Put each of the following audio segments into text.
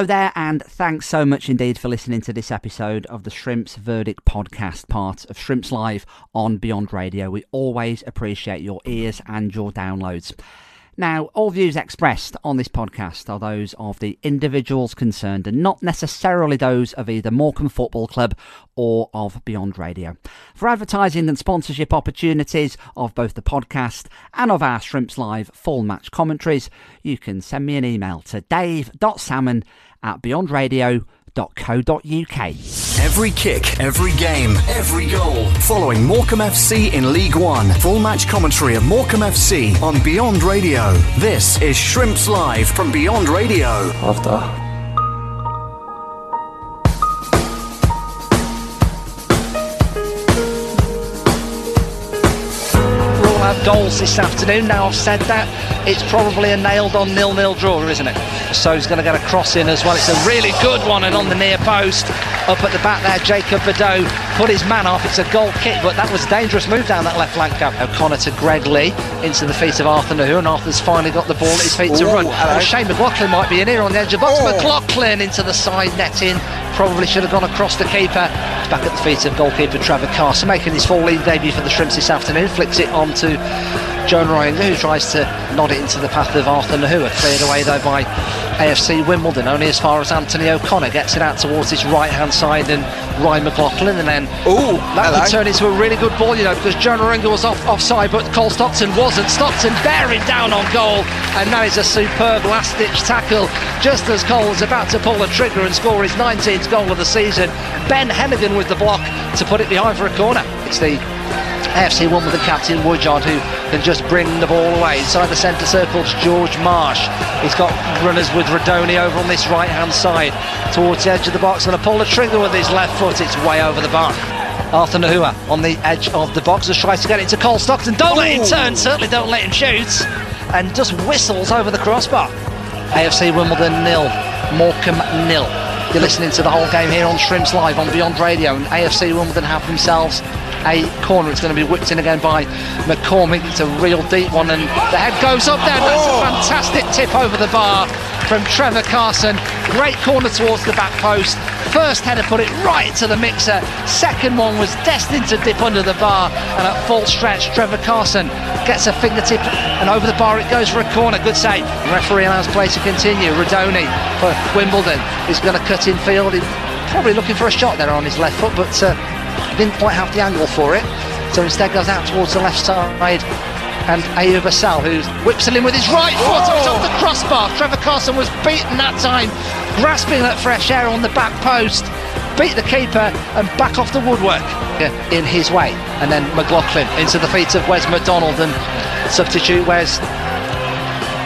Hello there, and thanks so much indeed for listening to this episode of the Shrimps Verdict podcast, part of Shrimps Live on Beyond Radio. We always appreciate your ears and your downloads. Now, all views expressed on this podcast are those of the individuals concerned and not necessarily those of either Morecambe Football Club or of Beyond Radio. For advertising and sponsorship opportunities of both the podcast and of our Shrimps Live full match commentaries, you can send me an email to dave.salmon at beyondradio.co.uk. Every kick, every game, every goal. Following Morecambe FC in League One. Full match commentary of Morecambe FC on Beyond Radio. This is Shrimps Live from Beyond Radio. After have goals this afternoon. Now I've said that, it's probably a nailed on nil-nil draw, isn't it? So he's going to get a cross in as well. It's a really good one and on the near post. Up at the back there, Jacob Bedeau put his man off. It's a goal kick, but that was a dangerous move down that left flank gap. O'Connor to Greg Leigh into the feet of Arthur Gnahoua, and Arthur's finally got the ball at his feet Ooh, to run. Oh, Shane McLoughlin might be in here on the edge of the box. Oh. McLoughlin into the side netting. Probably should have gone across the keeper. Back at the feet of goalkeeper Trevor Carson, making his full league debut for the Shrimps this afternoon. Flicks it on to Jonah Ayunga, who tries to nod it into the path of Arthur Gnahoua. Cleared away though by AFC Wimbledon, only as far as Anthony O'Connor gets it out towards his right hand side and Ryan McLaughlin, and then Ooh, that could turn into a really good ball, you know, because Jonah Ayunga was off offside, but Cole Stockton wasn't. Stockton bearing down on goal, and now it's a superb last ditch tackle just as Cole was about to pull the trigger and score his 19th goal of the season. Ben Heneghan with the block to put it behind for a corner. It's the AFC won with the captain Woodyard who can just bring the ball away. Inside the centre circle it's George Marsh. He's got runners with Rudoni over on this right hand side towards the edge of the box. Going to pull the trigger with his left foot. It's way over the bar. Arthur Gnahoua on the edge of the box as tries to get it to Cole Stockton. Don't Ooh. let him turn, certainly don't let him shoot. And just whistles over the crossbar. AFC Wimbledon nil, Morecambe nil. You're listening to the whole game here on Shrimps Live on Beyond Radio, and AFC Wimbledon have themselves a corner. It's going to be whipped in again by McCormick. It's a real deep one, and the head goes up there. That's a oh. fantastic tip over the bar from Trevor Carson. Great corner towards the back post. First header put it right into the mixer. Second one was destined to dip under the bar, and at full stretch, Trevor Carson gets a fingertip, and over the bar it goes for a corner. Good save. Referee allows play to continue. Rudoni for Wimbledon is going to cut in field. He's probably looking for a shot there on his left foot, but. Uh, didn't quite have the angle for it, so instead goes out towards the left side. And Ayoub Assal, who whips it in with his right foot, oh, off the crossbar. Trevor Carson was beaten that time, grasping at fresh air on the back post, beat the keeper and back off the woodwork in his way. And then McLaughlin into the feet of Wes McDonald and substitute Wes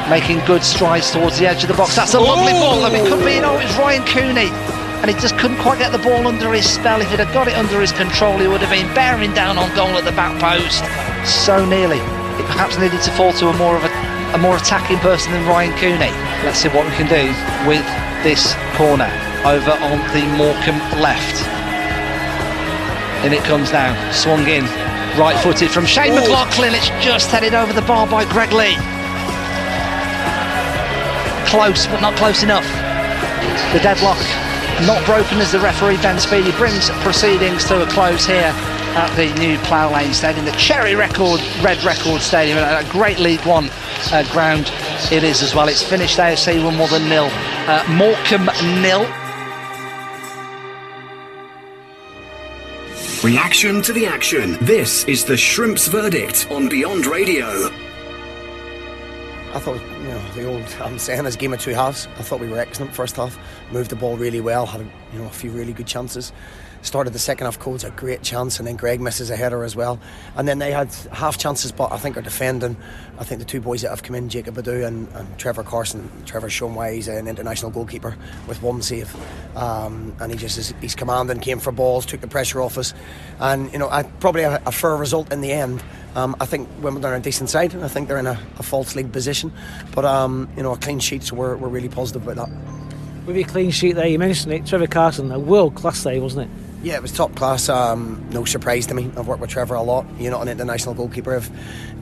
making good strides towards the edge of the box. That's a lovely ball. I mean, it could be, you know, it's Ryan Cooney and he just couldn't quite get the ball under his spell. If he'd have got it under his control, he would have been bearing down on goal at the back post. So nearly. It perhaps needed to fall to a more of a, a more attacking person than Ryan Cooney. Let's see what we can do with this corner over on the Morecambe left. In it comes now, swung in, right footed from Shane Ooh. McLoughlin. It's just headed over the bar by Greg Leigh. Close, but not close enough. The deadlock not broken as the referee Ben Speedie brings proceedings to a close here at the new Plough Lane Stadium, the Cherry Record Red Record Stadium, a great League One uh, ground it is as well. It's finished AFC Wimbledon nil, uh, Morecambe nil. Reaction to the action. This is the Shrimps verdict on Beyond Radio. I thought, you know, the old um, I'm saying is game of two halves. I thought we were excellent first half, moved the ball really well, had you know a few really good chances. Started the second half, Codes a great chance, and then Greg misses a header as well. And then they had half chances, but I think are defending. I think the two boys that have come in, Jacob Bedeau and, and Trevor Carson. Trevor's shown why he's an international goalkeeper with one save, um, and he just is, he's commanding, came for balls, took the pressure off us, and you know I, probably a, a fair result in the end. Um, I think Wimbledon are on a decent side. and I think they're in a, a false league position, but um, you know a clean sheet, so we're, we're really positive about that. With your clean sheet there, you mentioned it, Trevor Carson, a world class save, wasn't it? Yeah, it was top class. Um, no surprise to me. I've worked with Trevor a lot. You're not an international goalkeeper if,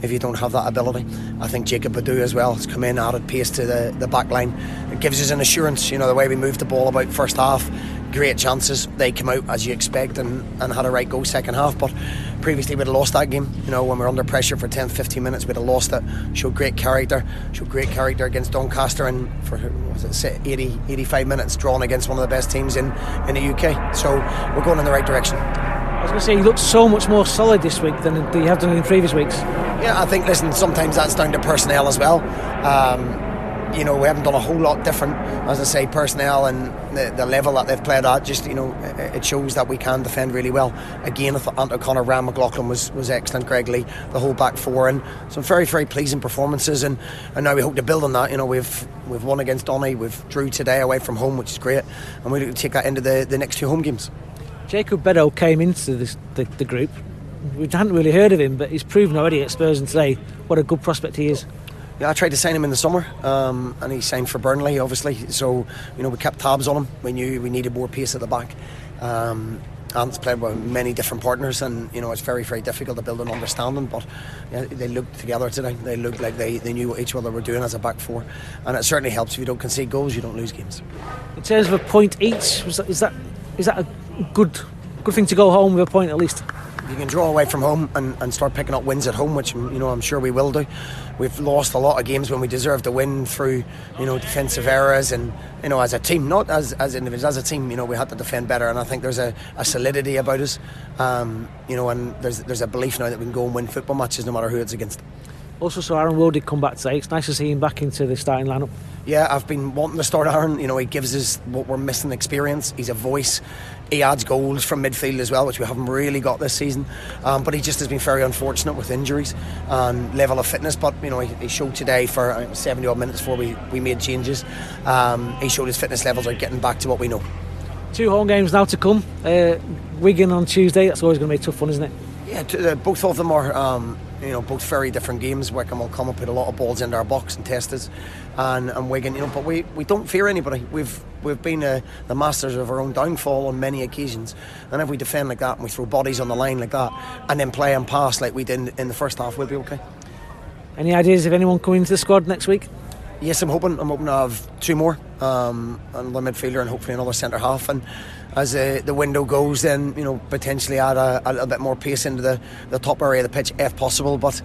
if you don't have that ability. I think Jacob Bedeau as well has come in, added pace to the, the back line. It gives us an assurance, you know, the way we moved the ball about first half great chances. They came out as you expect and, and had a right go second half. But previously we'd have lost that game. You know, when we are under pressure for 10, 15 minutes, we'd have lost it. Showed great character. Showed great character against Doncaster and for was it 80, 85 minutes drawn against one of the best teams in, in the UK. So we're going in the right direction. I was going to say, he look so much more solid this week than he have done in previous weeks. Yeah, I think, listen, sometimes that's down to personnel as well. Um, you know, we haven't done a whole lot different, as I say, personnel and the, the level that they've played at. Just you know, it shows that we can defend really well. Again, I thought Ant O'Connor, Ryan McLaughlin was, was excellent. Greg Leigh, the whole back four, and some very very pleasing performances. And, and now we hope to build on that. You know, we've we've won against Donny, we've drew today away from home, which is great, and we take that into the, the next two home games. Jacob Bedeau came into this, the, the group. We hadn't really heard of him, but he's proven already at Spurs and today what a good prospect he is. Yeah, I tried to sign him in the summer, um, and he signed for Burnley, obviously. So you know, we kept tabs on him. We knew we needed more pace at the back. Um, Ant's played with many different partners, and you know it's very, very difficult to build an understanding. But they looked together today. They looked like they, they knew what each other were doing as a back four, and it certainly helps if you don't concede goals, you don't lose games. In terms of a point each, that is that, is that a good good thing to go home with a point at least? You can draw away from home and, and start picking up wins at home, which you know I'm sure we will do. We've lost a lot of games when we deserve to win through you know defensive errors and you know as a team, not as as individuals, as a team. You know we had to defend better, and I think there's a, a solidity about us. Um, you know, and there's there's a belief now that we can go and win football matches no matter who it's against. Also, so Aaron Wildig come back today. It's nice to see him back into the starting lineup. Yeah, I've been wanting to start Aaron. You know, he gives us what we're missing experience. He's a voice. He adds goals from midfield as well, which we haven't really got this season. Um, but he just has been very unfortunate with injuries and level of fitness. But you know, he, he showed today for uh, 70 odd minutes before we, we made changes. Um, he showed his fitness levels are getting back to what we know. Two home games now to come. Uh, Wigan on Tuesday. That's always going to be a tough one, isn't it? Yeah, uh, both of them are. Um, you know, both very different games. Wycombe will come up with a lot of balls into our box and test us, and, and Wigan, you know, but we, we don't fear anybody. We've we've been uh, the masters of our own downfall on many occasions, and if we defend like that and we throw bodies on the line like that, and then play and pass like we did in the first half, we'll be okay. Any ideas of anyone coming to the squad next week? Yes, I'm hoping. I'm hoping to have two more, um, another midfielder and hopefully another centre half, and as uh, the window goes, then you know potentially add a, a, little bit more pace into the, the top area of the pitch if possible. But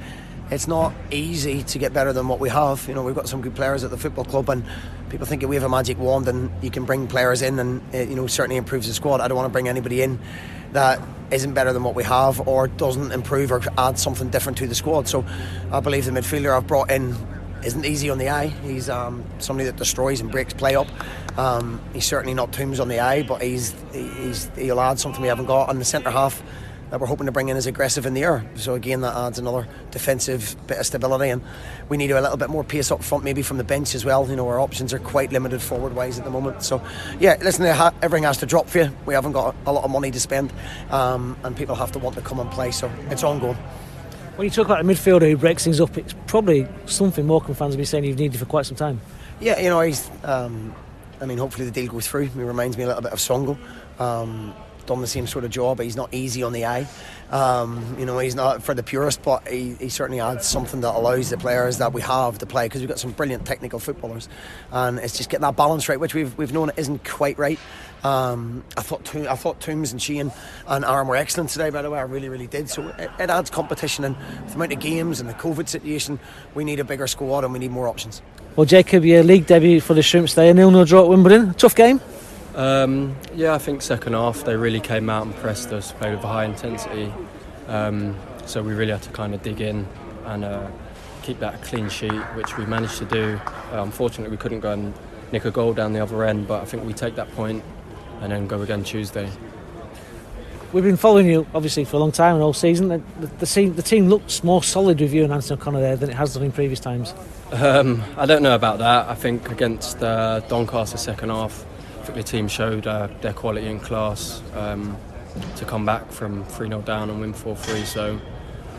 it's not easy to get better than what we have. You know, we've got some good players at the football club, and people think we have a magic wand and you can bring players in, and it, you know certainly improves the squad. I don't want to bring anybody in that isn't better than what we have or doesn't improve or add something different to the squad. So I believe the midfielder I've brought in isn't easy on the eye. He's um, somebody that destroys and breaks play up. Um, he's certainly not Toombs on the eye, but he's, he's he'll add something we haven't got. And the centre half that we're hoping to bring in is aggressive in the air. So again, that adds another defensive bit of stability, and we need a little bit more pace up front, maybe from the bench as well. You know, our options are quite limited forward wise at the moment. So yeah, listen, everything has to drop for you. We haven't got a lot of money to spend, um, and people have to want to come and play. So it's ongoing. When you talk about a midfielder who breaks things up, it's probably something Morecambe fans have been saying you've needed for quite some time. Yeah, you know, he's. Um, I mean, hopefully the deal goes through. He reminds me a little bit of Songo. Um, done the same sort of job, but he's not easy on the eye. Um, you know, he's not for the purest, but he, he, certainly adds something that allows the players that we have to play because we've got some brilliant technical footballers, and it's just getting that balance right, which we've we've known it isn't quite right. Um, I thought I thought Toombs and Sheehan and Aaron were excellent today. By the way, I really really did. So it, it adds competition, and with the amount of games and the COVID situation, we need a bigger squad and we need more options. Well, Jacob, your league debut for the Shrimps today, there, nil nil draw at Wimbledon. Tough game. Um, yeah, I think second half they really came out and pressed us, played with a high intensity. Um, so we really had to kind of dig in and uh, keep that clean sheet, which we managed to do. Uh, unfortunately, we couldn't go and nick a goal down the other end, but I think we take that point and then go again Tuesday. We've been following you obviously for a long time and all season. The, the, the, team, the team looks more solid with you and Anthony O'Connor there than it has done in previous times. Um, I don't know about that. I think against uh, Doncaster second half, think the team showed uh, their quality and class um, to come back from 3 0 down and win 4 3. So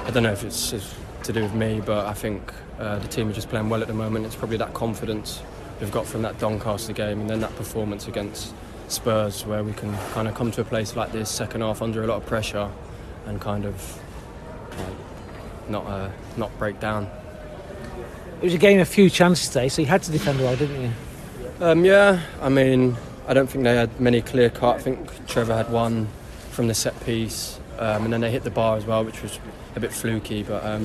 I don't know if it's, it's, to do with me, but I think uh, the team are just playing well at the moment. It's probably that confidence we've got from that Doncaster game and then that performance against Spurs, where we can kind of come to a place like this second half under a lot of pressure and kind of like, not uh, not break down. It was a game of few chances today, so you had to defend well, didn't you? Um, yeah, I mean, I don't think they had many clear cut. I think Trevor had one from the set piece, um, and then they hit the bar as well, which was a bit fluky. But um,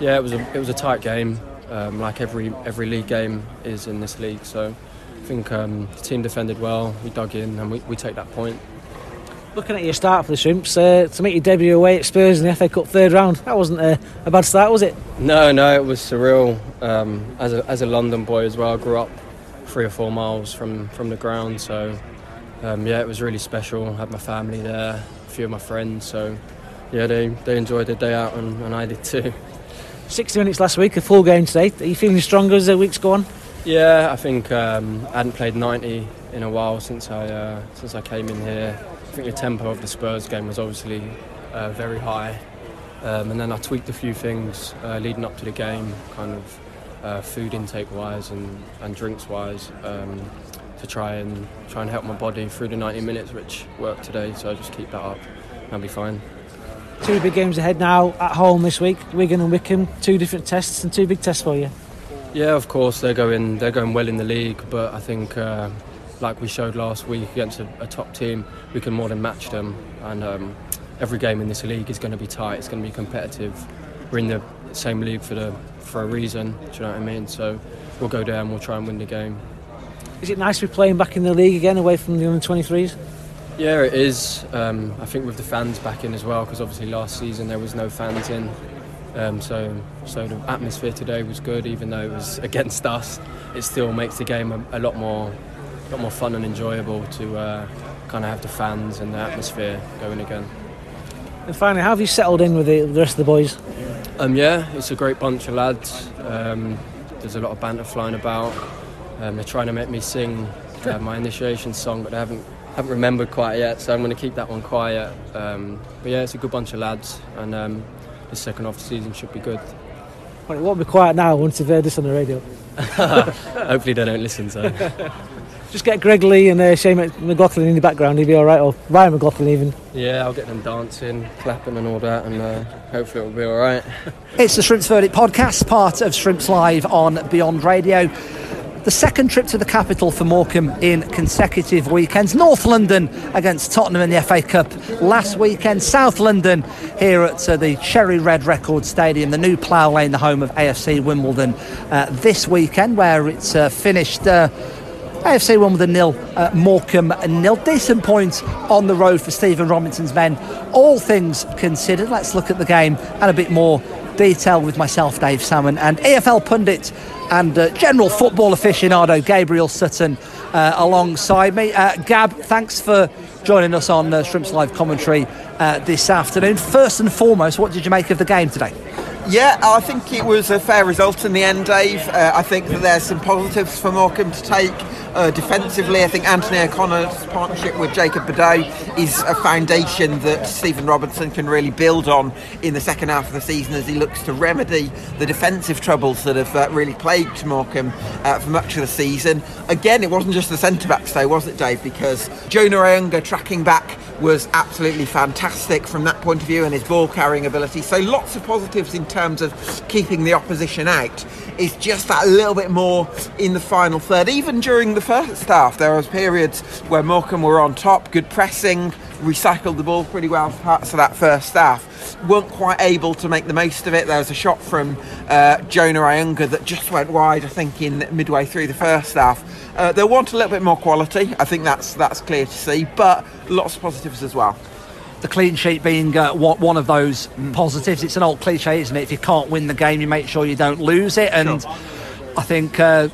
yeah, it was a it was a tight game, um, like every every league game is in this league. So I think um, the team defended well. We dug in, and we, we take that point. Looking at your start for the Shrimps, uh, to make your debut away at Spurs in the FA Cup third round, that wasn't a, a bad start, was it? No, no, it was surreal. Um, as a as a London boy as well, I grew up three or four miles from from the ground, so um, yeah, it was really special. I had my family there, a few of my friends, so yeah, they, they enjoyed their day out, and, and I did too. 60 minutes last week, a full game today. Are you feeling stronger as the weeks go on? Yeah, I think um, I hadn't played 90 in a while since I uh, since I came in here. I think the tempo of the Spurs game was obviously uh, very high, um, and then I tweaked a few things uh, leading up to the game, kind of uh, food intake wise and, and drinks wise, um, to try and try and help my body through the 90 minutes, which worked today. So I just keep that up, and I'll be fine. Two big games ahead now at home this week, Wigan and Wycombe. Two different tests and two big tests for you. Yeah, of course they're going they're going well in the league, but I think uh, like we showed last week against a, a, top team, we can more than match them. And um, every game in this league is going to be tight. It's going to be competitive. We're in the same league for the for a reason. Do you know what I mean? So we'll go down. we'll try and win the game. Is it nice to be playing back in the league again, away from the under 23s? Yeah, it is. Um, I think with the fans back in as well, because obviously last season there was no fans in. Um, so, so the atmosphere today was good, even though it was against us. It still makes the game a, a lot more, a lot more fun and enjoyable to uh, kind of have the fans and the atmosphere going again. And finally, how have you settled in with the, the rest of the boys? Um, yeah, it's a great bunch of lads. Um, there's a lot of banter flying about. Um, they're trying to make me sing uh, my initiation song, but they haven't haven't remembered quite yet, so I'm going to keep that one quiet. Um, but yeah, it's a good bunch of lads, and um, the second half of the season should be good. Well, it won't be quiet now once you've heard this on the radio. Hopefully they don't listen, so. Just get Greg Leigh and uh, Shane McLoughlin in the background, he'll be alright, or Ryan McLaughlin even. Yeah, I'll get them dancing, clapping and all that, and uh, hopefully it'll be alright. It's the Shrimps Verdict podcast, part of Shrimps Live on Beyond Radio the second trip to the capital for Morecambe in consecutive weekends. North London against Tottenham in the FA Cup last weekend. South London here at uh, the Cherry Red Record Stadium, the new plough lane, the home of AFC Wimbledon uh, this weekend, where it's uh, finished. Uh, with Wimbledon nil, uh, Morecambe nil. Decent point on the road for Stephen Robinson's men. All things considered, let's look at the game and a bit more detail with myself, Dave Salmon, and EFL pundit and uh, general football aficionado Gabriel Sutton uh, alongside me. Uh, Gab, thanks for joining us on uh, Shrimps Live commentary uh, this afternoon. First and foremost, what did you make of the game today? Yeah, I think it was a fair result in the end, Dave. Uh, I think that there's some positives for Morecambe to take. Uh, defensively, I think Anthony O'Connor's partnership with Jacob Bedeau is a foundation that Stephen Robinson can really build on in the second half of the season as he looks to remedy the defensive troubles that have uh, really plagued Morecambe uh, for much of the season. Again, it wasn't just the centre backs, though, was it, Dave? Because Jonah Ayunga tracking back was absolutely fantastic from that point of view and his ball carrying ability. So lots of positives in terms of keeping the opposition out. It's just that little bit more in the final third. Even during the first half, there was periods where Morecambe were on top, good pressing, recycled the ball pretty well for parts of that first half. weren't quite able to make the most of it. There was a shot from uh, Jonah Ayunga that just went wide, I think, in midway through the first half. Uh, they'll want a little bit more quality. I think that's that's clear to see, but lots of positives as well. The clean sheet being uh, one of those mm. positives. It's an old cliche, isn't it? If you can't win the game, you make sure you don't lose it. And sure. I think uh,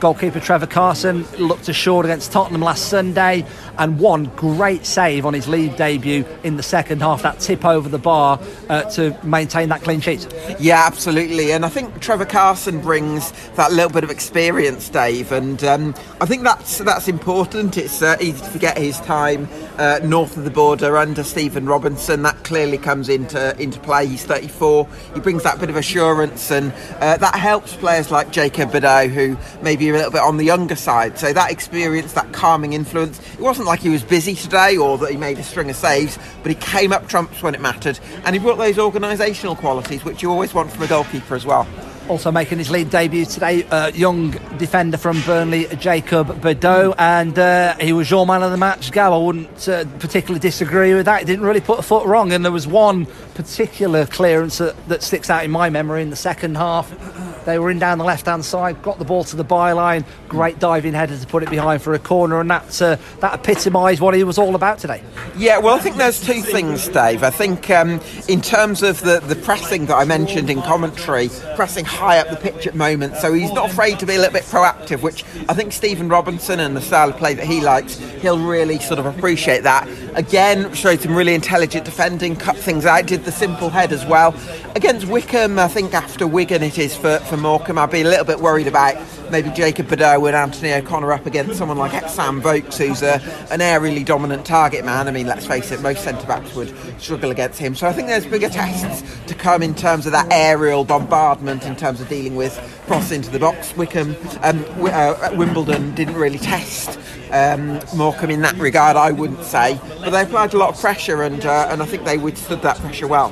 goalkeeper Trevor Carson looked assured against Tottenham last Sunday and one great save on his league debut in the second half, that tip over the bar uh, to maintain that clean sheet. Yeah, absolutely. And I think Trevor Carson brings that little bit of experience, Dave, and um, I think that's that's important. It's uh, easy to forget his time uh, north of the border under Stephen Robinson. That clearly comes into into play. He's 34. He brings that bit of assurance, and uh, that helps players like Jacob Bedeau, who maybe a little bit on the younger side. So that experience, that calming influence, it wasn't like he was busy today or that he made a string of saves, but he came up trumps when it mattered, and he brought those organisational qualities which you always want from a goalkeeper as well. Also making his league debut today, uh, young defender from Burnley, Jacob Bedeau, and uh, he was your man of the match. Gab, I wouldn't uh, particularly disagree with that. He didn't really put a foot wrong, and there was one particular clearance that, that sticks out in my memory in the second half. They were in down the left hand side, got the ball to the byline, great diving header to put it behind for a corner, and that, uh, that epitomised what he was all about today. Yeah, well, I think there's two things, Dave. I think um, in terms of the, the pressing that I mentioned in commentary, pressing high up the pitch at moments, so he's not afraid to be a little bit proactive, which I think Stephen Robinson and the style of play that he likes, he'll really sort of appreciate that. Again, showed some really intelligent defending, cut things out, did the simple head as well. Against Wycombe, I think after Wigan it is for, for Morecambe, I'd be a little bit worried about maybe Jacob Bedeau and Anthony O'Connor up against someone like Sam Vokes, who's a, an aerially dominant target man. I mean, let's face it, most centre backs would struggle against him. So I think there's bigger tests to come in terms of that aerial bombardment, in terms of dealing with cross into the box. Wycombe, um, uh, Wimbledon didn't really test um, Morecambe in that regard, I wouldn't say, but they applied a lot of pressure, and uh, and I think they withstood that pressure well.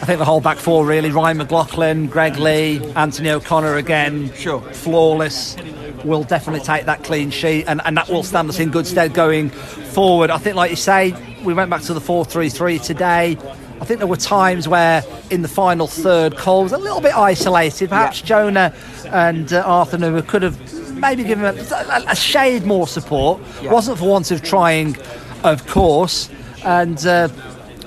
I think the whole back four really Ryan McLaughlin, Greg Leigh, Anthony O'Connor again, sure, flawless. Will definitely take that clean sheet, and, and that will stand us in good stead going forward. I think, like you say, we went back to the 4 3 3 today. I think there were times where in the final third, Cole was a little bit isolated. Perhaps yeah. Jonah and uh, Arthur Gnahoua could have maybe given him a, a shade more support. Yeah. Wasn't for want of trying, of course. And uh,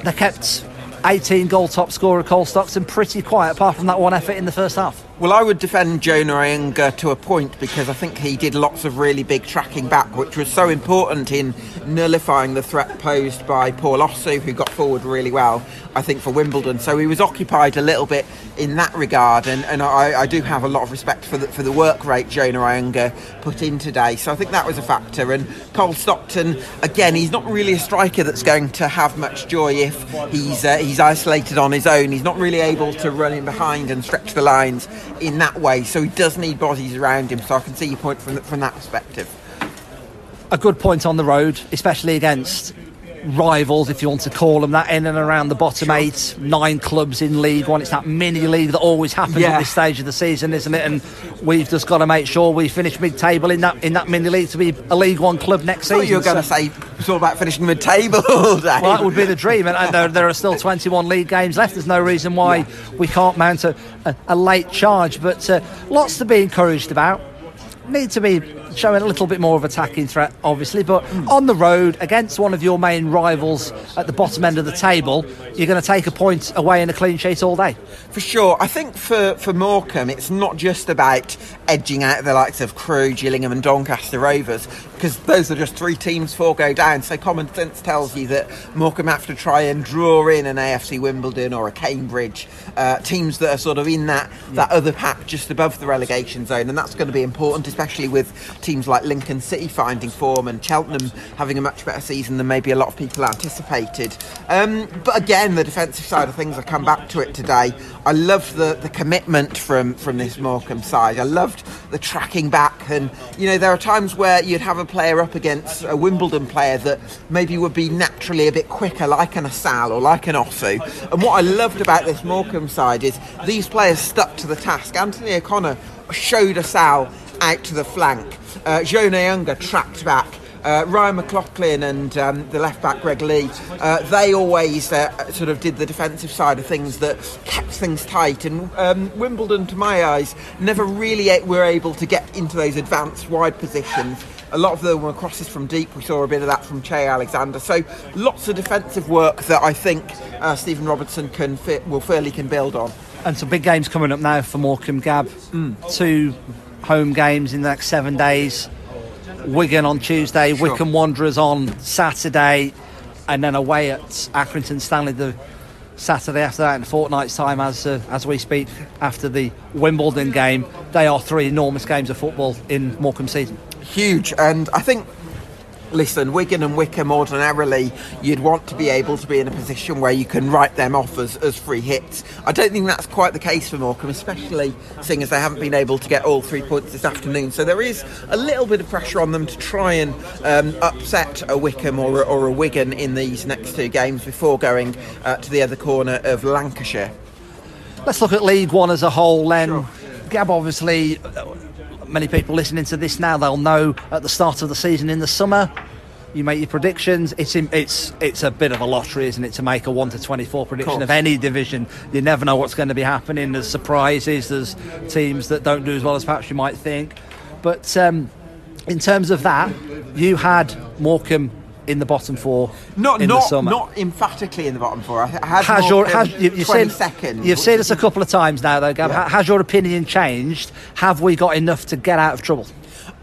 they kept 18 goal top scorer Cole Stockton pretty quiet apart from that one effort in the first half. Well, I would defend Jonah Ayunga to a point because I think he did lots of really big tracking back, which was so important in nullifying the threat posed by Paul Osew, who got forward really well, I think, for Wimbledon. So he was occupied a little bit in that regard, and, and I, I do have a lot of respect for the, for the work rate Jonah Ayunga put in today. So I think that was a factor. And Cole Stockton, again, he's not really a striker that's going to have much joy if he's uh, he's isolated on his own. He's not really able to run in behind and stretch the lines in that way. So he does need bodies around him. So I can see your point from from that perspective. A good point on the road, especially against rivals, if you want to call them that, in and around the bottom eight, nine clubs in League One. It's that mini league that always happens yeah. at this stage of the season, isn't it? And we've just got to make sure we finish mid-table in that in that mini league to be a League One club next season. You're going to so. say it's all about finishing mid-table all. Well, that would be the dream, and, and there, there, are still 21 league games left. There's no reason why yeah. we can't mount a, a, a late charge, but uh, lots to be encouraged about need to be showing a little bit more of attacking threat, obviously. But on the road against one of your main rivals at the bottom end of the table, you're going to take a point away in a clean sheet all day. For sure. I think for, for Morecambe, it's not just about edging out the likes of Crewe, Gillingham, and Doncaster Rovers, because those are just three teams, four go down. So common sense tells you that Morecambe have to try and draw in an AFC Wimbledon or a Cambridge, uh, teams that are sort of in that, that other pack just above the relegation zone, and that's going to be important, especially with teams like Lincoln City finding form and Cheltenham having a much better season than maybe a lot of people anticipated. Um, but again, the defensive side of things, I come back to it today. I loved the, the commitment from, from this Morecambe side. I loved the tracking back, and you know there are times where you'd have a player up against a Wimbledon player that maybe would be naturally a bit quicker, like an Assal or like an Osew. And what I loved about this Morecambe side is these players stuck to the task. Anthony O'Connor showed Assal out to the flank. Uh, Ayunga tracked back. Uh, Ryan McLaughlin and um, the left back Greg Leigh, uh, they always uh, sort of did the defensive side of things that kept things tight. And um, Wimbledon, to my eyes, never really were able to get into those advanced wide positions. A lot of them were crosses from deep. We saw a bit of that from Cheye Alexander. So lots of defensive work that I think uh, Stephen Robertson can fit, will fairly can build on. And some big games coming up now for Morecambe Gab. Mm. Two home games in the next seven days. Wigan on Tuesday, sure. Wycombe Wanderers on Saturday, and then away at Accrington Stanley the Saturday after that in a fortnight's time as uh, as we speak after the Wimbledon game. They are three enormous games of football in Morecambe season. Huge, and I think listen, Wigan and Wycombe ordinarily, you'd want to be able to be in a position where you can write them off as, as free hits. I don't think that's quite the case for Morecambe, especially seeing as they haven't been able to get all three points this afternoon. So there is a little bit of pressure on them to try and um, upset a Wycombe or, or a Wigan in these next two games before going uh, to the other corner of Lancashire. Let's look at League One as a whole then. Sure. Gab, obviously, many people listening to this now, they'll know at the start of the season in the summer. You make your predictions. It's in, it's it's a bit of a lottery, isn't it, to make a one to twenty four prediction of, of, any division. You never know what's going to be happening. There's surprises. There's teams that don't do as well as perhaps you might think. But um, in terms of that, you had Morecambe in the bottom four not, in not, the summer. Not emphatically in the bottom four. Has, has your, has, you, have seen, second, you've seen us a couple of times now, though, Gab. Yeah. Has your opinion changed? Have we got enough to get out of trouble?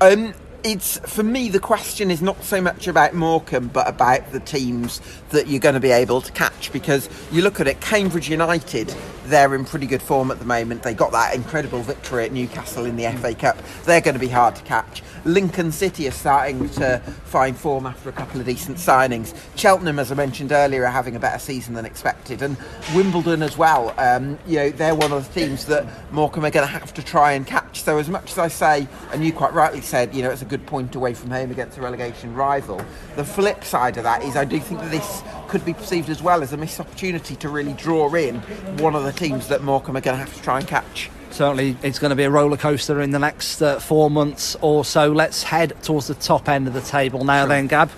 Um, it's for me the question is not so much about Morecambe but about the teams that you're going to be able to catch because you look at it Cambridge United they're in pretty good form at the moment. They got that incredible victory at Newcastle in the FA Cup. They're going to be hard to catch. Lincoln City are starting to find form after a couple of decent signings. Cheltenham as I mentioned earlier are having a better season than expected. And Wimbledon as well um, you know they're one of the teams that Morecambe are going to have to try and catch. So as much as I say and you quite rightly said you know it's a good point away from home against a relegation rival. The flip side of that is I do think that this could be perceived as well as a missed opportunity to really draw in one of the teams that Morecambe are going to have to try and catch. Certainly, it's going to be a roller coaster in the next uh, four months or so. Let's head towards the top end of the table now, sure. then, Gab.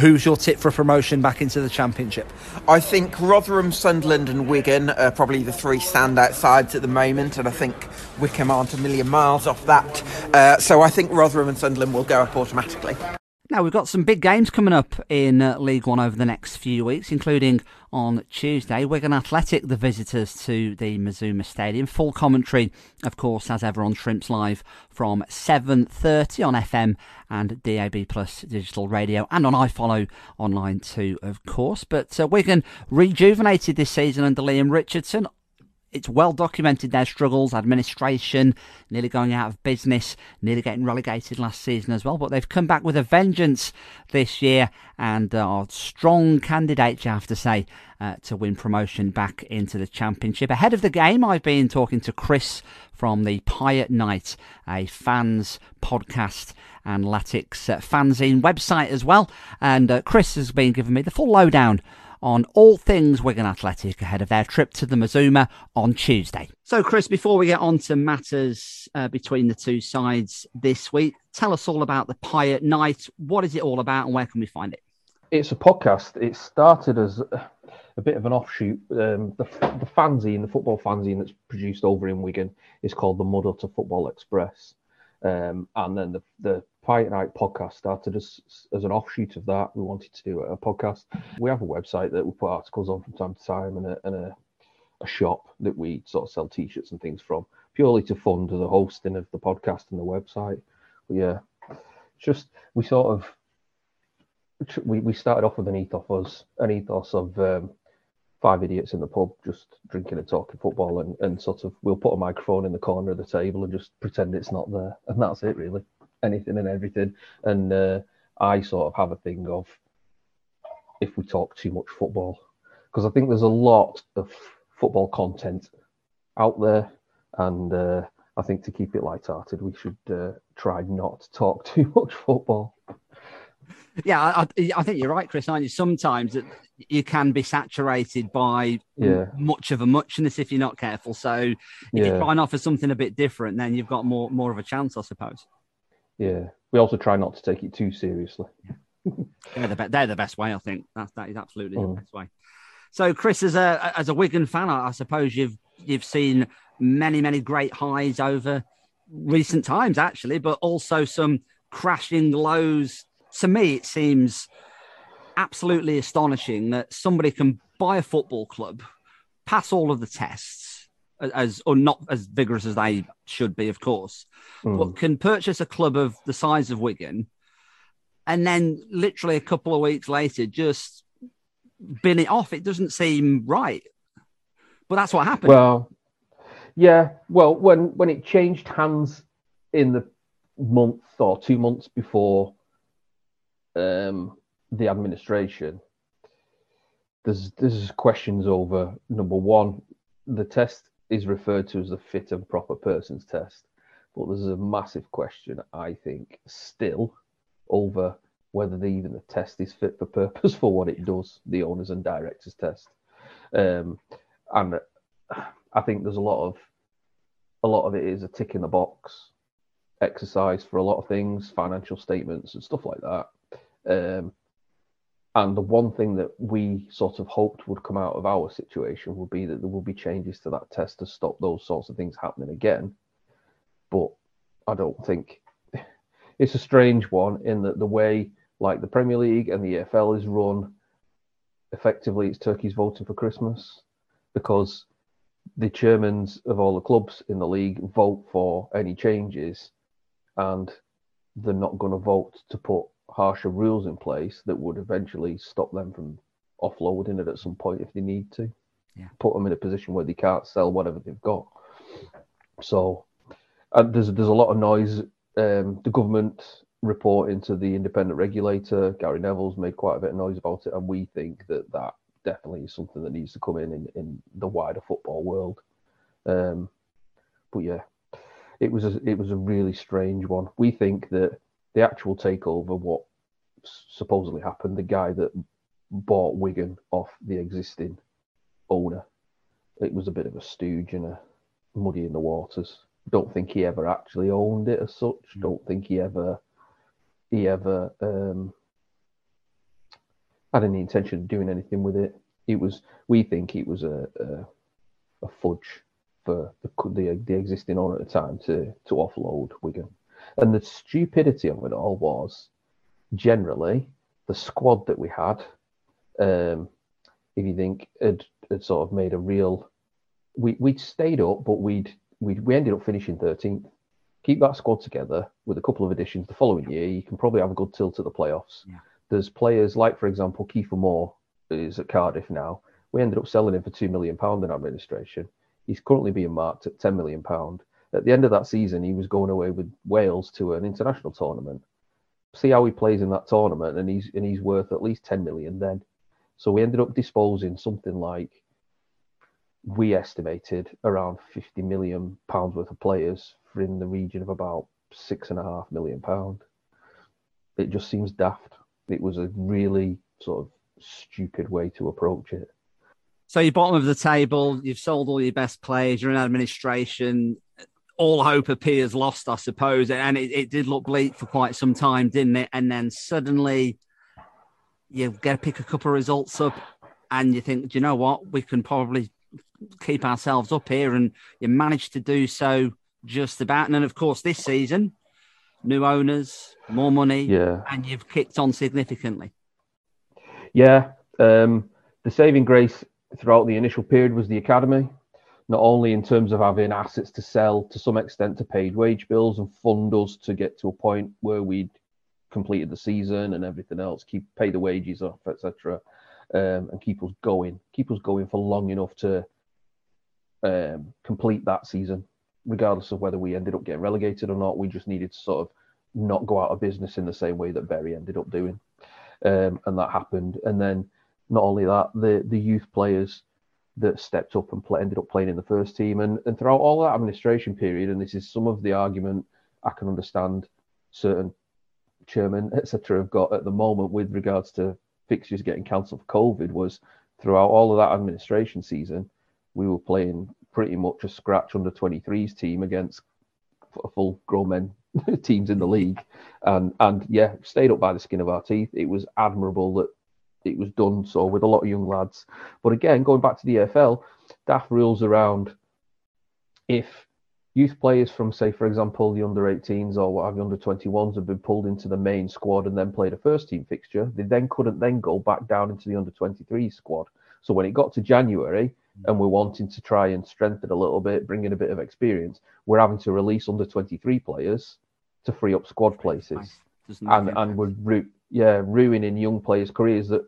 Who's your tip for promotion back into the Championship? I think Rotherham, Sunderland, and Wigan are probably the three standout sides at the moment, and I think Wycombe aren't a million miles off that. Uh, so I think Rotherham and Sunderland will go up automatically. Now, we've got some big games coming up in uh, League One over the next few weeks, including on Tuesday. Wigan Athletic, the visitors to the Mazuma Stadium. Full commentary, of course, as ever on Shrimps Live from 7.30 on FM and DAB Plus digital radio and on iFollow online too, of course. But uh, Wigan rejuvenated this season under Leam Richardson it's well documented their struggles, administration, nearly going out of business, nearly getting relegated last season as well. But they've come back with a vengeance this year and are strong candidates, you have to say, uh, to win promotion back into the Championship. Ahead of the game, I've been talking to Chris from the Pie at Night, a fans podcast and Latics uh, fanzine website as well. And uh, Chris has been giving me the full lowdown on all things Wigan Athletic ahead of their trip to the Mazuma on Tuesday. So, Chris, before we get on to matters uh, between the two sides this week, tell us all about the Pie at Night. What is it all about and where can we find it? It's a podcast. It started as a bit of an offshoot. Um, the, the fanzine, the football fanzine that's produced over in Wigan, is called the Mudhutter Football Express. Um, and then the, the Pie Night podcast started as, as an offshoot of that. We wanted to do a podcast. We have a website that we put articles on from time to time and a, and a, a shop that we sort of sell t shirts and things from, purely to fund the hosting of the podcast and the website. But yeah, just we sort of we, we started off with an ethos, an ethos of um, five idiots in the pub just drinking and talking football and, and sort of we'll put a microphone in the corner of the table and just pretend it's not there. And that's it really. Anything and everything. And uh, i sort of have a thing of if we talk too much football. Because i think there's a lot of football content out there. And uh, i think to keep it light-hearted we should uh, try not to talk too much football yeah, I, I, think you're right, Chris. Aren't you? Sometimes you can be saturated by yeah. much of a muchness if you're not careful. So if yeah. you try and offer something a bit different, then you've got more more of a chance, I suppose. Yeah, we also try not to take it too seriously. they're, the be- they're the best way, I think. That's that is absolutely mm. the best way. So, Chris, as a as a Wigan fan, I suppose you've you've seen many many great highs over recent times, actually, but also some crashing lows to me, it seems absolutely astonishing that somebody can buy a football club, pass all of the tests, as or not as vigorous as they should be, of course, mm. but can purchase a club of the size of Wigan, and then literally a couple of weeks later just bin it off. It doesn't seem right, but that's what happened. Well, yeah. Well, when when it changed hands in the month or two months before um, the administration, there's there's questions over number one, the test is referred to as the fit and proper persons test, but there's a massive question I think still over whether the, even the test is fit for purpose for what it does, the owners and directors test, um, and I think there's a lot of a lot of it is a tick in the box exercise for a lot of things, financial statements and stuff like that. Um, and the one thing that we sort of hoped would come out of our situation would be that there will be changes to that test to stop those sorts of things happening again. But I don't think it's a strange one in that the way, like the Premier League and the EFL is run, effectively it's turkeys voting for Christmas because the chairmans of all the clubs in the league vote for any changes and they're not going to vote to put harsher rules in place that would eventually stop them from offloading it at some point if they need to. Yeah. Put them in a position where they can't sell whatever they've got. So and there's there's a lot of noise. Um, the government reporting to the independent regulator, Gary Neville's made quite a bit of noise about it, and we think that that definitely is something that needs to come in in, in the wider football world. Um, but yeah, it was a, it was a really strange one. We think that the actual takeover, what supposedly happened, the guy that bought Wigan off the existing owner, it was a bit of a stooge and a muddy in the waters. Don't think he ever actually owned it as such. Mm. Don't think he ever he ever um, had any intention of doing anything with it. It was we think it was a a, a fudge for the, the the existing owner at the time to to offload Wigan. And the stupidity of it all was generally the squad that we had. Um, if you think had, had sort of made a real, we we'd stayed up, but we'd we we ended up finishing 13th. Keep that squad together with a couple of additions the following year, you can probably have a good tilt at the playoffs. Yeah. There's players like, for example, Kieffer Moore is at Cardiff now. We ended up selling him for two million pound in administration. He's currently being marked at ten million pound at the end of that season, he was going away with Wales to an international tournament. See how he plays in that tournament, and he's and he's worth at least 10 million then. So we ended up disposing something like we estimated around 50 million pounds worth of players for in the region of about six and a half million pound. It just seems daft. It was a really sort of stupid way to approach it. So you're bottom of the table. You've sold all your best players. You're in administration all hope appears lost, I suppose. And it, it, did look bleak for quite some time, didn't it? And then suddenly you get to pick a couple of results up and you think, do you know what? We can probably keep ourselves up here. And you managed to do so just about. And then, of course, this season, new owners, more money, yeah. and you've kicked on significantly. Yeah. Um, the saving grace throughout the initial period was the academy not only in terms of having assets to sell to some extent to paid wage bills and fund us to get to a point where we'd completed the season and everything else, keep pay the wages off, etc., um, and keep us going, keep us going for long enough to um, complete that season, regardless of whether we ended up getting relegated or not. We just needed to sort of not go out of business in the same way that Bury ended up doing, um, and that happened. And then not only that, the the youth players that stepped up and play, ended up playing in the first team. And, and throughout all that administration period, and this is some of the argument I can understand certain chairmen, etc., have got at the moment with regards to fixtures getting cancelled for COVID, was throughout all of that administration season, we were playing pretty much a scratch under 23s team against full grown men teams in the league. And, and yeah, stayed up by the skin of our teeth. It was admirable that it was done so with a lot of young lads. But again, going back to the EFL, DAF rules around if youth players from, say, for example, the under 18s or what have you, under 21s have been pulled into the main squad and then played a first team fixture, they then couldn't then go back down into the under 23 squad. So when it got to January and we're wanting to try and strengthen a little bit, bring in a bit of experience, we're having to release under 23 players to free up squad places. And, and we're yeah, ruining young players' careers that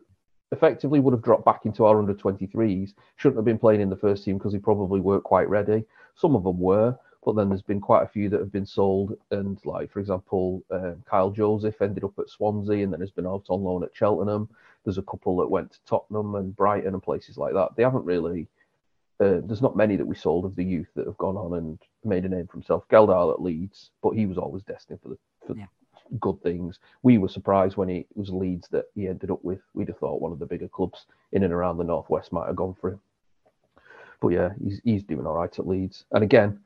effectively would have dropped back into our under 23s. Shouldn't have been playing in the first team because he probably weren't quite ready. Some of them were, but then there's been quite a few that have been sold. And like for example, uh, Kyle Joseph ended up at Swansea and then has been out on loan at Cheltenham. There's a couple that went to Tottenham and Brighton and places like that. They haven't really. Uh, there's not many that we sold of the youth that have gone on and made a name for himself. Gelhardt at Leeds, but he was always destined for the for yeah. Good things. We were surprised when it was Leeds that he ended up with. We'd have thought one of the bigger clubs in and around the northwest might have gone for him. But yeah, he's he's doing all right at Leeds. And again,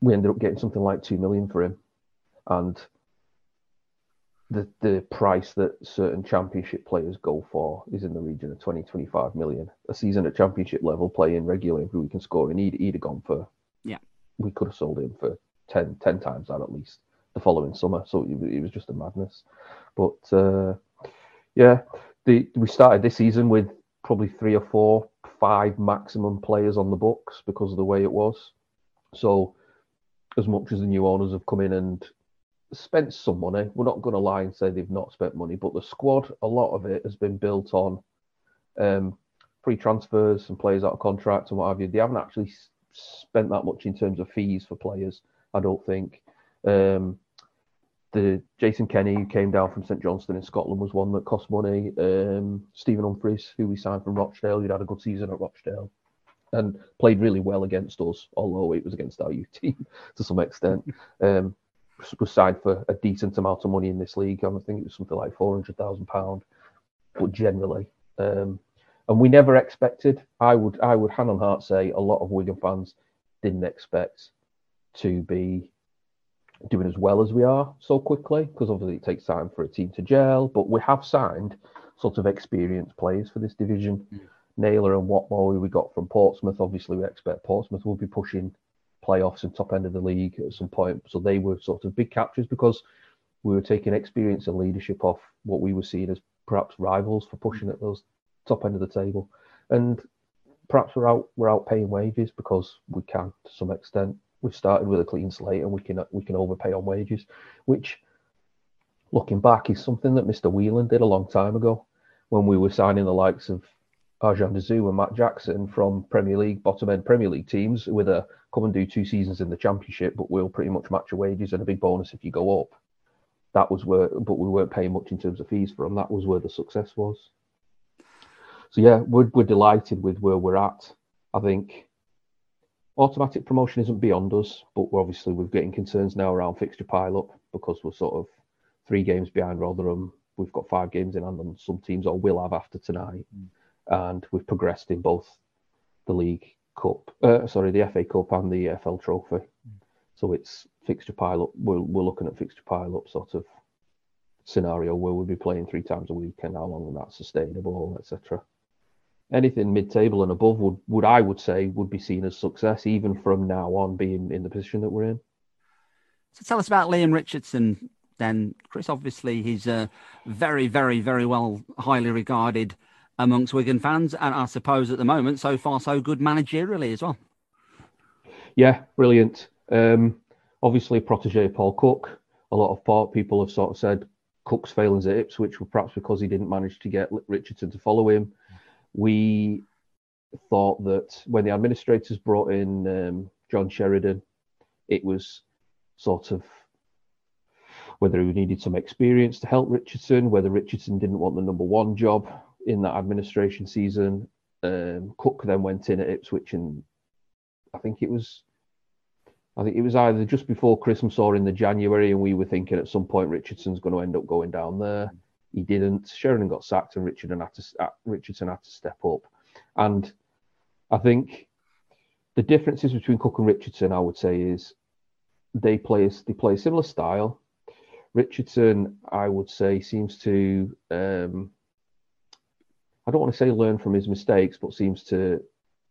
we ended up getting something like two million for him, and the the price that certain championship players go for is in the region of 20 25 million a season at championship level playing regularly every week and scoring he'd, he'd have gone for yeah we could have sold him for 10 10 times that at least the following summer so it, it was just a madness but uh, yeah the we started this season with probably three or four five maximum players on the books because of the way it was so as much as the new owners have come in and spent some money. We're not going to lie and say they've not spent money, but the squad, a lot of it has been built on um, free transfers and players out of contract and what have you. They haven't actually spent that much in terms of fees for players, I don't think. Um, the Jason Kenny, who came down from St Johnstone in Scotland, was one that cost money. Um, Stephen Humphrys, who we signed from Rochdale, who'd had a good season at Rochdale and played really well against us, although it was against our youth team to some extent. Um, was signed for a decent amount of money in this league. I think it was something like four hundred thousand pound, but generally, um, and we never expected. I would, I would hand on heart say, a lot of Wigan fans didn't expect to be doing as well as we are so quickly because obviously it takes time for a team to gel. But we have signed sort of experienced players for this division. Mm. Naylor and Watmore, we got from Portsmouth. Obviously, we expect Portsmouth will be pushing playoffs and top end of the league at some point. So they were sort of big captures because we were taking experience and leadership off what we were seeing as perhaps rivals for pushing at those top end of the table. And perhaps we're out we're out paying wages because we can to some extent. We've started with a clean slate and we can we can overpay on wages, which looking back is something that Mr. Whelan did a long time ago when we were signing the likes of Arjan de Zeeuw and Matt Jackson from Premier League, bottom end Premier League teams with a come and do two seasons in the Championship, but we'll pretty much match your wages and a big bonus if you go up. That was where, but we weren't paying much in terms of fees for them. That was where the success was. So yeah, we're, we're delighted with where we're at. I think automatic promotion isn't beyond us, but we're obviously we're getting concerns now around fixture pile up because we're sort of three games behind Rotherham. We've got five games in hand on some teams, or will have after tonight. Mm and we've progressed in both the League Cup, uh, sorry, the FA Cup and the EFL Trophy. So it's fixture pile up. We're, we're looking at fixture pile up sort of scenario where we'll be playing three times a week and how long that's sustainable, etc. Anything mid-table and above would, would I would say would be seen as success, even from now on being in the position that we're in. So tell us about Leam Richardson then, Chris. Obviously, he's a very, very, very well, highly regarded amongst Wigan fans, and I suppose at the moment, so far so good managerially as well. Yeah, brilliant. Um, obviously, protege Paul Cook. A lot of people have sort of said Cook's failings at Ipswich were perhaps because he didn't manage to get Richardson to follow him. We thought that when the administrators brought in um, John Sheridan, it was sort of whether he needed some experience to help Richardson, whether Richardson didn't want the number one job, in that administration season. Um, Cook then went in at Ipswich, and I think it was, I think it was either just before Christmas or in the January, and we were thinking at some point Richardson's going to end up going down there. He didn't. Sheridan got sacked, and Richardson had to uh, Richardson had to step up. And I think the differences between Cook and Richardson, I would say, is they play they play a similar style. Richardson, I would say, seems to um, I don't want to say learn from his mistakes, but seems to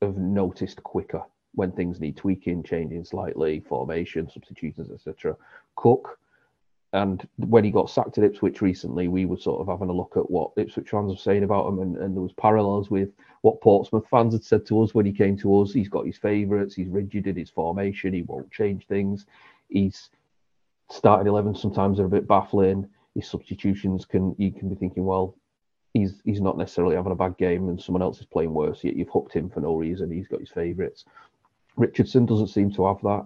have noticed quicker when things need tweaking, changing slightly, formation, substitutions, etc. Cook, and when he got sacked at Ipswich recently, we were sort of having a look at what Ipswich fans were saying about him, and, and there was parallels with what Portsmouth fans had said to us when he came to us. He's got his favourites, he's rigid in his formation, he won't change things. He's starting eleven sometimes are a bit baffling. His substitutions can you can be thinking, well, he's he's not necessarily having a bad game and someone else is playing worse. Yet you've hooked him for no reason. He's got his favourites. Richardson doesn't seem to have that.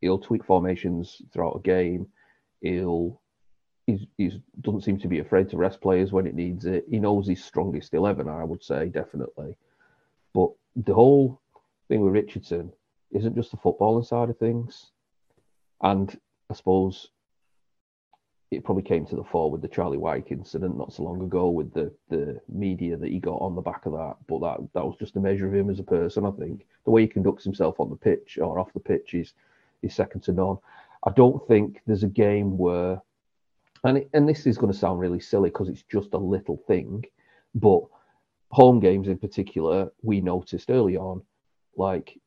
he'll tweak formations throughout a game. He'll he doesn't seem to be afraid to rest players when it needs it. He knows his strongest eleven, I would say definitely. But the whole thing with Richardson isn't just the footballing side of things, and I suppose it probably came to the fore with the Charlie Wyke incident not so long ago with the, the media that he got on the back of that. But that that was just a measure of him as a person, I think. The way he conducts himself on the pitch or off the pitch is is second to none. I don't think there's a game where and it, and this is going to sound really silly because it's just a little thing, but home games in particular, we noticed early on, like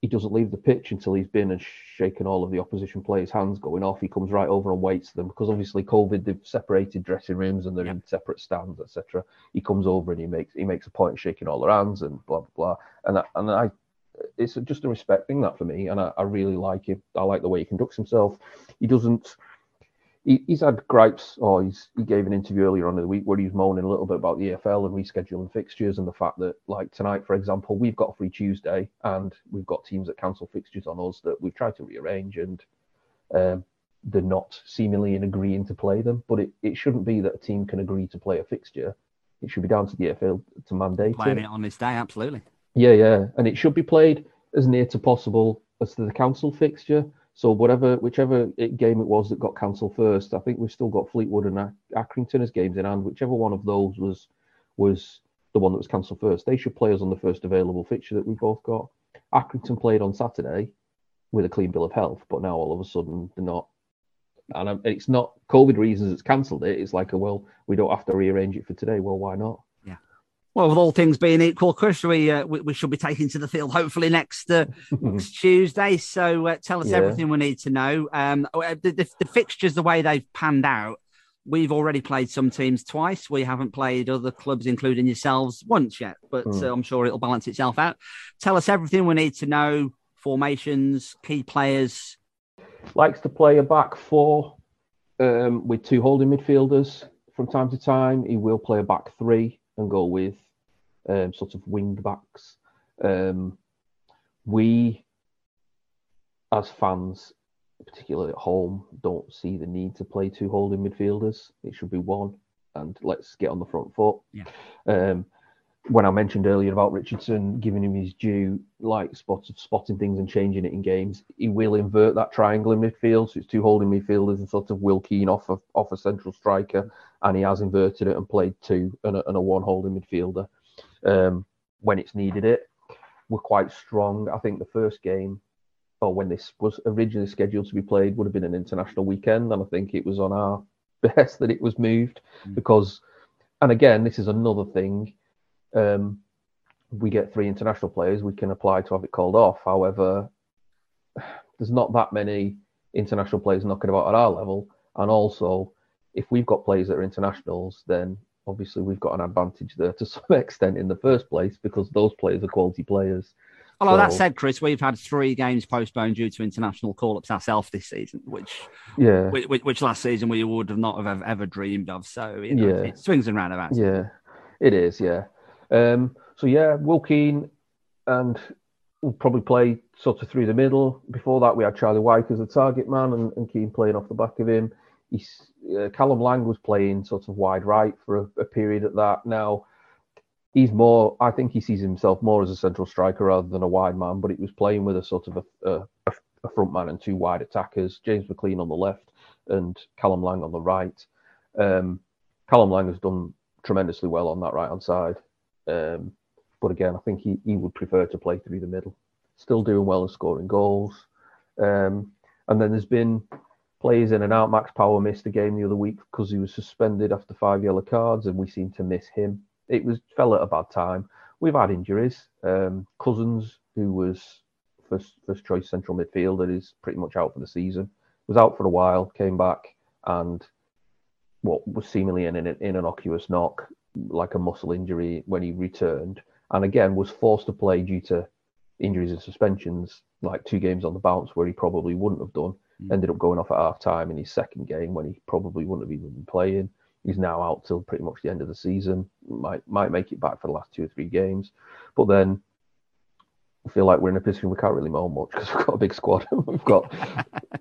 he doesn't leave the pitch until he's been and shaken all of the opposition players' hands going off. He comes right over and waits them because obviously COVID they've separated dressing rooms and they're yeah. in separate stands, etc. He comes over and he makes he makes a point of shaking all their hands and blah blah blah. And I, and I, it's just a respect thing that for me, and I, I really like him. I like the way he conducts himself. He doesn't he, he's had gripes, or he's, he gave an interview earlier on in the week where he was moaning a little bit about the EFL and rescheduling fixtures and the fact that, like tonight, for example, we've got a free Tuesday and we've got teams that cancel fixtures on us that we've tried to rearrange and um, they're not seemingly in agreeing to play them. But it, it shouldn't be that a team can agree to play a fixture. It should be down to the EFL to mandate Playing it. it on this day, absolutely. Yeah, yeah. And it should be played as near to possible as to the council fixture so whatever, whichever game it was that got cancelled first, I think we've still got Fleetwood and Accrington as games in hand. Whichever one of those was was the one that was cancelled first, they should play us on the first available fixture that we both got. Accrington played on Saturday with a clean bill of health, but now all of a sudden they're not. And um, it's not COVID reasons it's cancelled it. It's like a well, we don't have to rearrange it for today. Well, why not? Well, with all things being equal, Chris, we uh, we, we, should be taking to the field hopefully next, uh, next Tuesday. So uh, tell us yeah. everything we need to know. Um, oh, uh, the, the, the, fixtures, the way they've panned out, we've already played some teams twice. We haven't played other clubs, including yourselves, once yet. But mm. I'm sure it'll balance itself out. Tell us everything we need to know: formations, key players. Likes to play a back four um, with two holding midfielders from time to time. He will play a back three and go with um, sort of wing backs. Um, we, as fans, particularly at home, don't see the need to play two holding midfielders. It should be one, and let's get on the front foot. Yeah. Um, when I mentioned earlier about Richardson giving him his due, like spot, spotting things and changing it in games, he will invert that triangle in midfield. So it's two holding midfielders and sort of Will Keane off of, off a central striker, and he has inverted it and played two and a, and a one holding midfielder um, when it's needed it. We're quite strong. I think the first game, or when this was originally scheduled to be played, would have been an international weekend, and I think it was on our best that it was moved mm. because, and again, this is another thing. Um, we get three international players, we can apply to have it called off. However, there's not that many international players knocking about at our level, and also if we've got players that are internationals, then obviously we've got an advantage there to some extent in the first place because those players are quality players. Although so, that said, Chris, we've had three games postponed due to international call-ups ourselves this season, which yeah, which, which, last season we would have not have ever dreamed of. So you know, yeah. it swings and roundabouts. Yeah, it is. Yeah. Um, so yeah, Will Keane and we'll probably play sort of through the middle. Before that, we had Charlie Wyke as the target man and, and Keane playing off the back of him uh, Callum Lang was playing sort of wide right for a, a, period at that. Now he's more. I think he sees himself more as a central striker rather than a wide man. But he was playing with a sort of a, a, a front man and two wide attackers. James McLean on the left and Callum Lang on the right. Um, Callum Lang has done tremendously well on that right hand side. Um, but again, I think he, he would prefer to play through the middle. Still doing well and scoring goals. Um, and then there's been players in and out. Max Power missed a game the other week because he was suspended after five yellow cards, and we seem to miss him. It was fell at a bad time. We've had injuries. Um, Cousins, who was first first choice central midfielder, is pretty much out for the season. Was out for a while, came back, and what was seemingly an, an innocuous knock, like a muscle injury, when he returned, and again was forced to play due to injuries and suspensions, like two games on the bounce where he probably wouldn't have done. Mm. Ended up going off at half time in his second game when he probably wouldn't have even been playing. He's now out till pretty much the end of the season. Might might make it back for the last two or three games, but then I feel like we're in a position we can't really moan much because we've got a big squad. we've got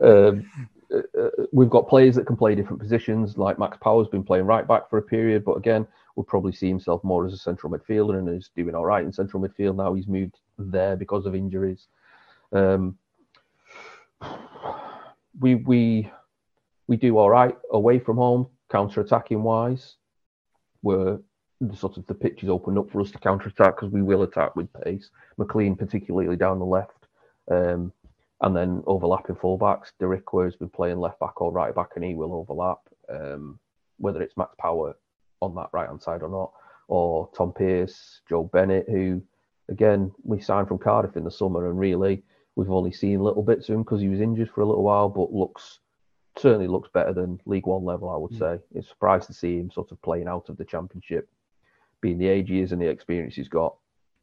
um, uh, uh, we've got players that can play different positions. Like Max Power's been playing right back for a period, but again, will probably see himself more as a central midfielder and is doing all right in central midfield now. He's moved there because of injuries. Um, we we we do all right away from home, counter attacking wise. We're the sort of the pitch is opened up for us to counter attack because we will attack with pace. McLean, particularly down the left, um, and then overlapping fullbacks. Darikwa has been playing left back or right back, and he will overlap. Um, whether it's Max Power on that right hand side or not, or Tom Pearce, Joe Bennett, who again we signed from Cardiff in the summer, and really we've only seen little bits of him because he was injured for a little while, but looks certainly looks better than League One level, I would mm. say. It's surprised to see him sort of playing out of the Championship, being the age he is and the experience he's got.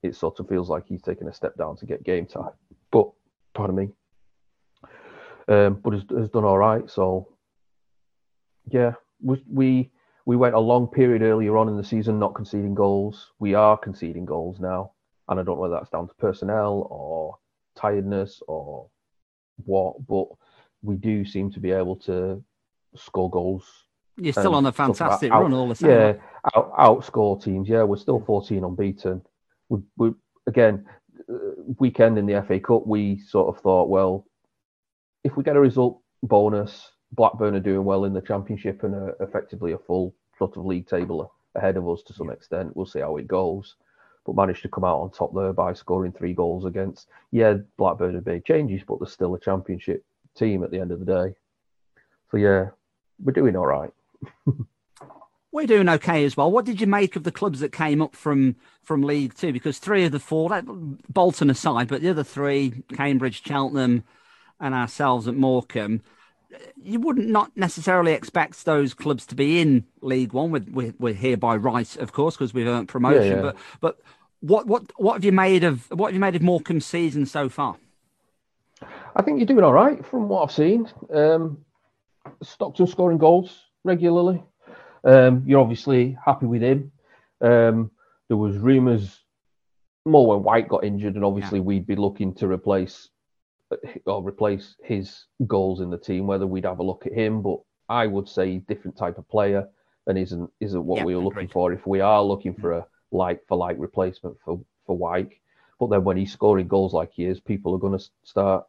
It sort of feels like he's taken a step down to get game time. But pardon me, um, but has, has done all right. So yeah, we, we we went a long period earlier on in the season not conceding goals. We are conceding goals now, and I don't know whether that's down to personnel or tiredness or what, but we do seem to be able to score goals. You're still on a fantastic out, run all the time. Yeah, out, outscore teams. Yeah, we're still 14 unbeaten. We, we again, uh, weekend in the FA Cup, we sort of thought, well, if we get a result bonus, Blackburn are doing well in the Championship and are effectively a full sort of league table ahead of us to some extent. We'll see how it goes. But managed to come out on top there by scoring three goals against, yeah, Blackburn have made changes, but they're still a Championship team at the end of the day. So, yeah, we're doing all right. we're doing okay as well. What did you make of the clubs that came up from from League Two? Because three of the four, Bolton aside, but the other three, Cambridge, Cheltenham, and ourselves at Morecambe, you wouldn't not necessarily expect those clubs to be in League One. We're, we're, we're here by right, of course, because we've earned promotion. Yeah, yeah. But but what what what have you made of what have you made of Morecambe's season so far? I think you're doing all right from what I've seen. Um, Stockton scoring goals regularly. Um, you're obviously happy with him. Um, there was rumours more when Wyke got injured, and obviously yeah. we'd be looking to replace or replace his goals in the team, whether we'd have a look at him. But I would say different type of player and isn't isn't what yeah, we were looking for. If we are looking for mm. a like for like replacement for for Wyke, but then when he's scoring goals like he is, people are going to start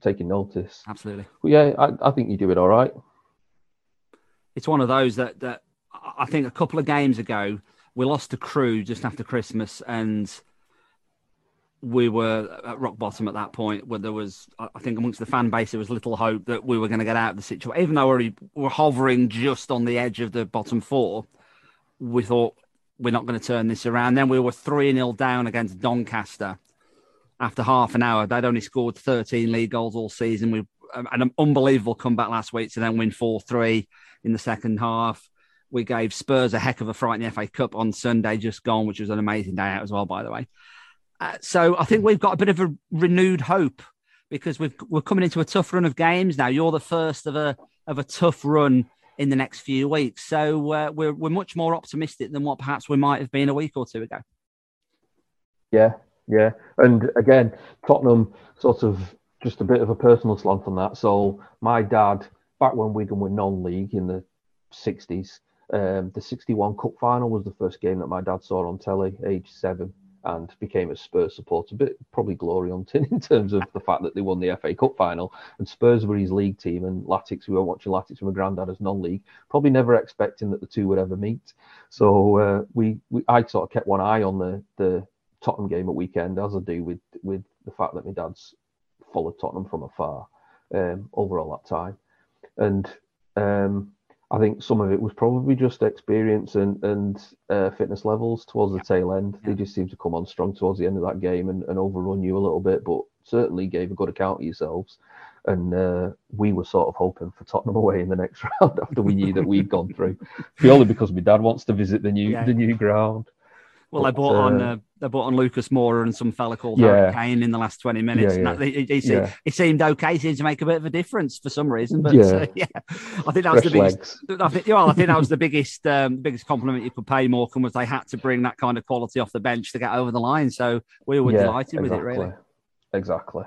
taking notice. Absolutely. But yeah, I, I think you do it all right. It's one of those that that I think a couple of games ago we lost to Crewe just after Christmas and we were at rock bottom at that point where there was i think amongst the fan base there was little hope that we were going to get out of the situation even though we were hovering just on the edge of the bottom four we thought we're not going to turn this around. Then we were 3-0 down against doncaster after half an hour. They'd only scored 13 league goals all season. We um, an unbelievable comeback last week to then win 4-3 in the second half. We gave spurs a heck of a fright in the fa cup on sunday just gone which was an amazing day out as well by the way uh, so I think we've got a bit of a renewed hope because we've we're coming into a tough run of games now. You're the first of a of a tough run in the next few weeks, so uh, we're we're much more optimistic than what perhaps we might have been a week or two ago. Yeah, yeah, and again, Tottenham sort of just a bit of a personal slant on that. So my dad, back when Wigan were non-league in the '60s, um, the '61 Cup final was the first game that my dad saw on telly, age seven and became a Spurs supporter, but probably glory hunting in terms of the fact that they won the FA Cup final. And Spurs were his league team, and Latics, we were watching Latics from a granddad as non-league, probably never expecting that the two would ever meet. So uh, we, we, I sort of kept one eye on the the Tottenham game at weekend, as I do with with the fact that my dad's followed Tottenham from afar um, over all that time, and. Um, I think some of it was probably just experience and and uh, fitness levels towards the tail end. They just seemed to come on strong towards the end of that game and, and overrun you a little bit, but certainly gave a good account of yourselves. And uh, we were sort of hoping for Tottenham away in the next round after we knew that we'd gone through, purely because my dad wants to visit the new yeah. the new ground. Well, but, I bought uh, on uh, they bought on Lucas Moura and some fella called yeah. Kane in the last twenty minutes. Yeah, yeah. That, he, he, yeah. he, seemed okay. He seemed to make a bit of a difference for some reason. But yeah, uh, yeah. I think that was Fresh the biggest. Legs. I think, well, I think that was the biggest um, biggest compliment you could pay Morecambe was they had to bring that kind of quality off the bench to get over the line. So we were delighted exactly. with it, really. Exactly.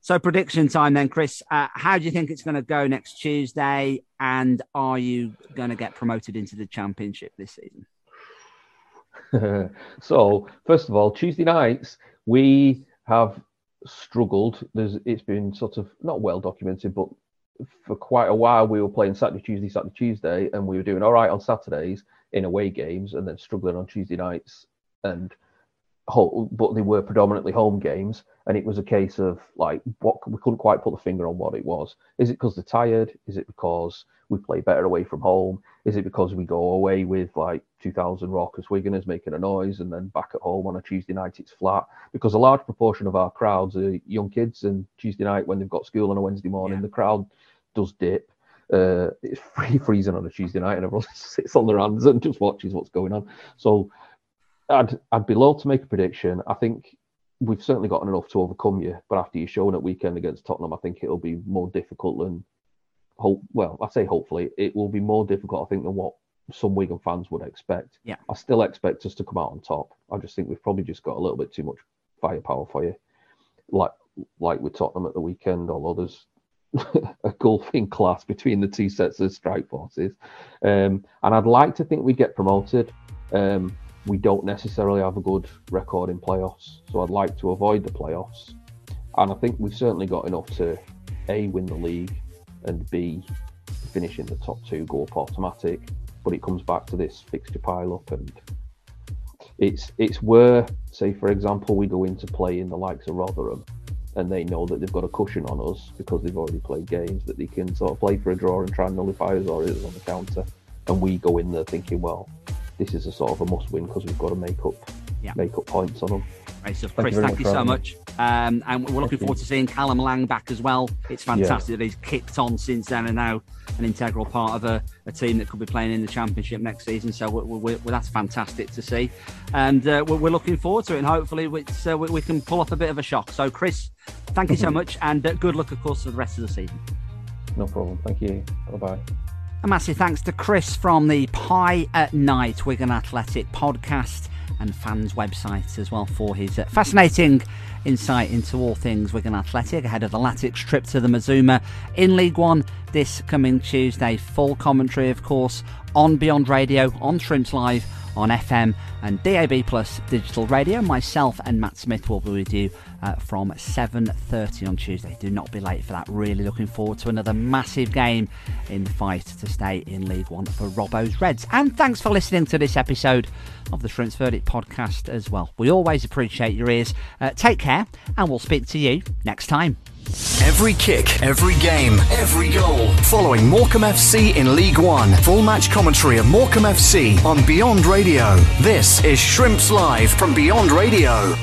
So prediction time then, Chris. Uh, how do you think it's going to go next Tuesday? And are you going to get promoted into the championship this season? so first of all, Tuesday nights we have struggled. There's it's been sort of not well documented, but for quite a while we were playing Saturday, Tuesday, Saturday, Tuesday, and we were doing all right on Saturdays in away games, and then struggling on Tuesday nights and but they were predominantly home games, and it was a case of like what we couldn't quite put the finger on what it was. Is it because they're tired? Is it because we play better away from home? Is it because we go away with like 2,000 raucous Wiganers making a noise, and then back at home on a Tuesday night it's flat? Because a large proportion of our crowds are young kids, and Tuesday night when they've got school on a Wednesday morning, yeah. the crowd does dip. Uh, it's free freezing on a Tuesday night, and everyone sits on their hands and just watches what's going on. So I'd I'd be loath to make a prediction. I think we've certainly gotten enough to overcome you, but after you're showing at weekend against Tottenham, I think it'll be more difficult than hope. Well, I say hopefully it will be more difficult. I think than what some Wigan fans would expect. Yeah, I still expect us to come out on top. I just think we've probably just got a little bit too much firepower for you, like like with Tottenham at the weekend. Although there's a golfing class between the two sets of strike forces, um, and I'd like to think we get promoted. Um, we don't necessarily have a good record in playoffs. So I'd like to avoid the playoffs. And I think we've certainly got enough to A, win the league, and B, finish in the top two, go up automatic. But it comes back to this fixture pile up and it's it's where, say for example, we go into play in the likes of Rotherham and they know that they've got a cushion on us because they've already played games that they can sort of play for a draw and try and nullify us or is on the counter. And we go in there thinking, well, this is a sort of a must win because we've got to make up yeah. make up points on them. Great stuff, Chris. Thank, thank you, so much. Um, and we're looking forward to seeing Callum Lang back as well. It's fantastic yeah. that he's kicked on since then and now an integral part of a, a, team that could be playing in the championship next season. So we're, we're, we're, that's fantastic to see, and uh, we're, looking forward to it. And hopefully, we, so we, can pull off a bit of a shock. So, Chris, thank you so much, and uh, good luck, of course, for the rest of the season. No problem. Thank you. Bye bye. A massive thanks to Chris from the Pie at Night Wigan Athletic podcast and fans website as well for his uh, fascinating insight into all things Wigan Athletic ahead of the Latics trip to the Mazuma in League One this coming Tuesday. Full commentary, of course, on Beyond Radio, on Shrimps Live, on FM and DAB Plus digital radio. Myself and Matt Smith will be with you uh, from 7.30 on Tuesday. Do not be late for that. Really looking forward to another massive game in the fight to stay in League One for Robbo's Reds. And thanks for listening to this episode of the Shrimps Verdict podcast as well. We always appreciate your ears. Uh, take care, and we'll speak to you next time. Every kick, every game, every goal. Following Morecambe FC in League One. Full match commentary of Morecambe FC on Beyond Radio. This is Shrimps Live from Beyond Radio.